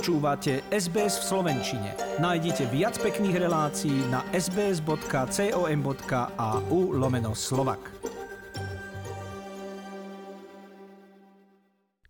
Počúvate SBS v Slovenčine. Nájdite viac pekných relácií na sbs.com.au lomeno slovak.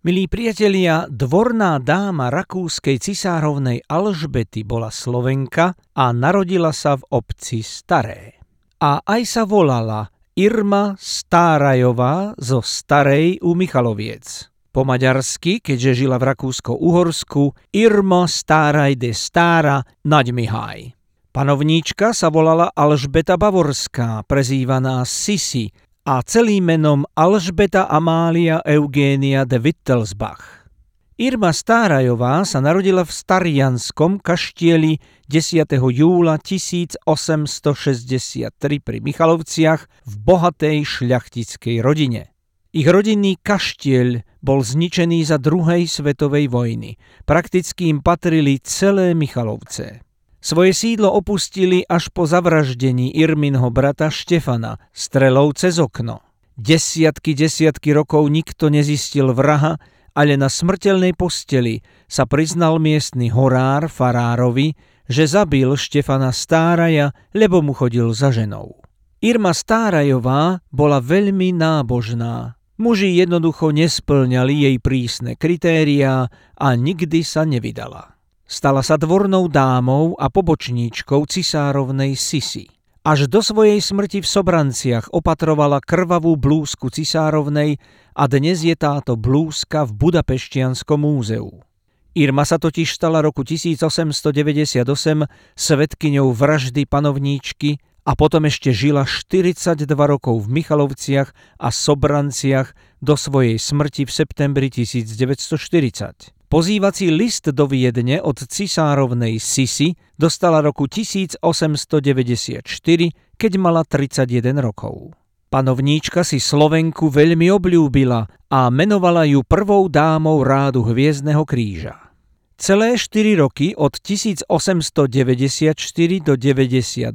Milí priatelia, dvorná dáma rakúskej cisárovnej Alžbety bola Slovenka a narodila sa v obci Staré. A aj sa volala Irma Stárajová zo Starej u Michaloviec. Po maďarsky, keďže žila v Rakúsko-Uhorsku, Irma Stáraj de Stára Naďmihaj. Panovníčka sa volala Alžbeta Bavorská, prezývaná Sisi a celým menom Alžbeta Amália Eugénia de Wittelsbach. Irma Stárajová sa narodila v Starianskom kaštieli 10. júla 1863 pri Michalovciach v bohatej šľachtickej rodine. Ich rodinný kaštieľ bol zničený za druhej svetovej vojny. Prakticky im patrili celé Michalovce. Svoje sídlo opustili až po zavraždení Irminho brata Štefana strelou cez okno. Desiatky, desiatky rokov nikto nezistil vraha, ale na smrteľnej posteli sa priznal miestny horár farárovi, že zabil Štefana Stáraja, lebo mu chodil za ženou. Irma Stárajová bola veľmi nábožná, Muži jednoducho nesplňali jej prísne kritériá a nikdy sa nevydala. Stala sa dvornou dámou a pobočníčkou cisárovnej Sisi. Až do svojej smrti v Sobranciach opatrovala krvavú blúzku cisárovnej a dnes je táto blúzka v Budapeštianskom múzeu. Irma sa totiž stala roku 1898 svetkyňou vraždy panovníčky a potom ešte žila 42 rokov v Michalovciach a Sobranciach do svojej smrti v septembri 1940. Pozývací list do Viedne od cisárovnej Sisi dostala roku 1894, keď mala 31 rokov. Panovníčka si Slovenku veľmi obľúbila a menovala ju prvou dámou rádu Hviezdneho kríža. Celé 4 roky od 1894 do 98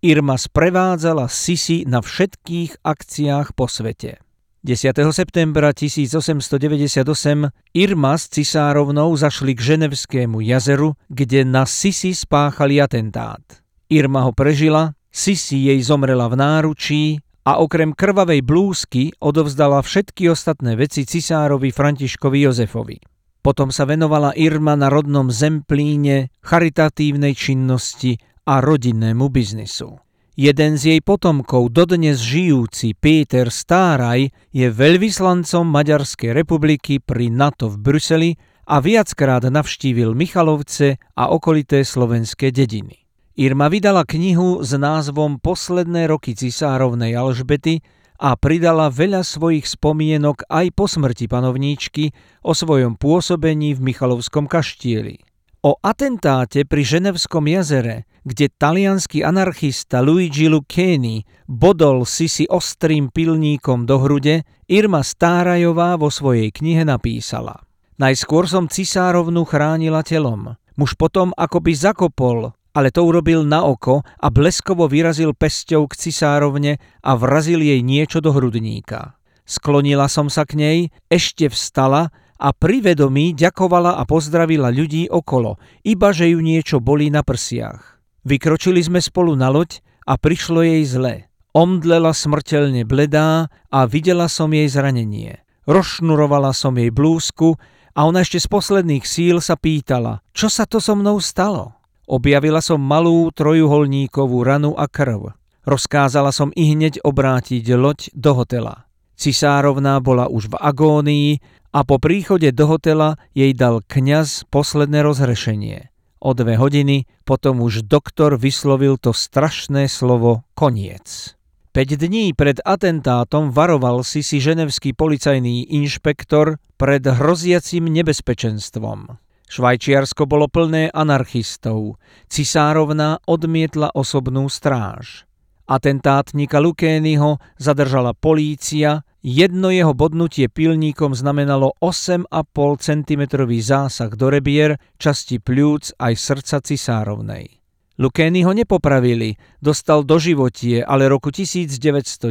Irma sprevádzala Sisi na všetkých akciách po svete. 10. septembra 1898 Irma s cisárovnou zašli k Ženevskému jazeru, kde na Sisi spáchali atentát. Irma ho prežila, Sisi jej zomrela v náručí a okrem krvavej blúzky odovzdala všetky ostatné veci cisárovi Františkovi Jozefovi. Potom sa venovala Irma na rodnom Zemplíne, charitatívnej činnosti a rodinnému biznisu. Jeden z jej potomkov, dodnes žijúci Peter Stáraj, je veľvyslancom Maďarskej republiky pri NATO v Bruseli a viackrát navštívil Michalovce a okolité slovenské dediny. Irma vydala knihu s názvom Posledné roky cisárovnej Alžbety, a pridala veľa svojich spomienok aj po smrti panovníčky o svojom pôsobení v Michalovskom kaštieli. O atentáte pri Ženevskom jazere, kde talianský anarchista Luigi Lucchini bodol Sisi ostrým pilníkom do hrude, Irma Stárajová vo svojej knihe napísala. Najskôr som cisárovnu chránila telom. Muž potom akoby zakopol ale to urobil na oko a bleskovo vyrazil pesťou k cisárovne a vrazil jej niečo do hrudníka. Sklonila som sa k nej, ešte vstala a pri vedomí ďakovala a pozdravila ľudí okolo, iba že ju niečo bolí na prsiach. Vykročili sme spolu na loď a prišlo jej zle. Omdlela smrteľne bledá a videla som jej zranenie. Rozšnurovala som jej blúzku a ona ešte z posledných síl sa pýtala, čo sa to so mnou stalo. Objavila som malú trojuholníkovú ranu a krv. Rozkázala som i hneď obrátiť loď do hotela. Cisárovná bola už v agónii a po príchode do hotela jej dal kňaz posledné rozhrešenie. O dve hodiny potom už doktor vyslovil to strašné slovo koniec. 5 dní pred atentátom varoval si si ženevský policajný inšpektor pred hroziacim nebezpečenstvom. Švajčiarsko bolo plné anarchistov. Cisárovna odmietla osobnú stráž. Atentátnika Lukényho zadržala polícia, jedno jeho bodnutie pilníkom znamenalo 8,5 cm zásah do rebier, časti pľúc aj srdca cisárovnej. Lukény ho nepopravili, dostal do životie, ale roku 1910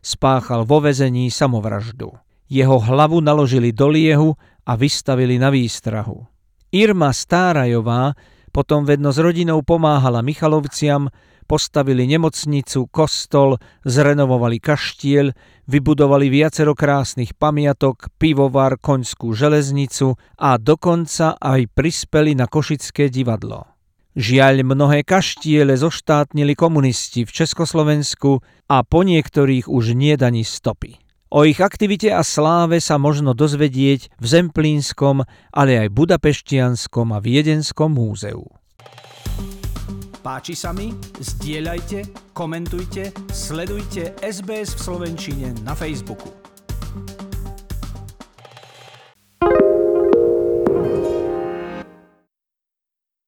spáchal vo vezení samovraždu. Jeho hlavu naložili do liehu a vystavili na výstrahu. Irma Stárajová potom vedno s rodinou pomáhala Michalovciam, postavili nemocnicu, kostol, zrenovovali kaštiel, vybudovali viacero krásnych pamiatok, pivovar, koňskú železnicu a dokonca aj prispeli na Košické divadlo. Žiaľ, mnohé kaštiele zoštátnili komunisti v Československu a po niektorých už nie daní stopy. O ich aktivite a sláve sa možno dozvedieť v Zemplínskom, ale aj Budapeštianskom a Viedenskom múzeu. Páči sa mi? Zdieľajte, komentujte, sledujte SBS v Slovenčine na Facebooku.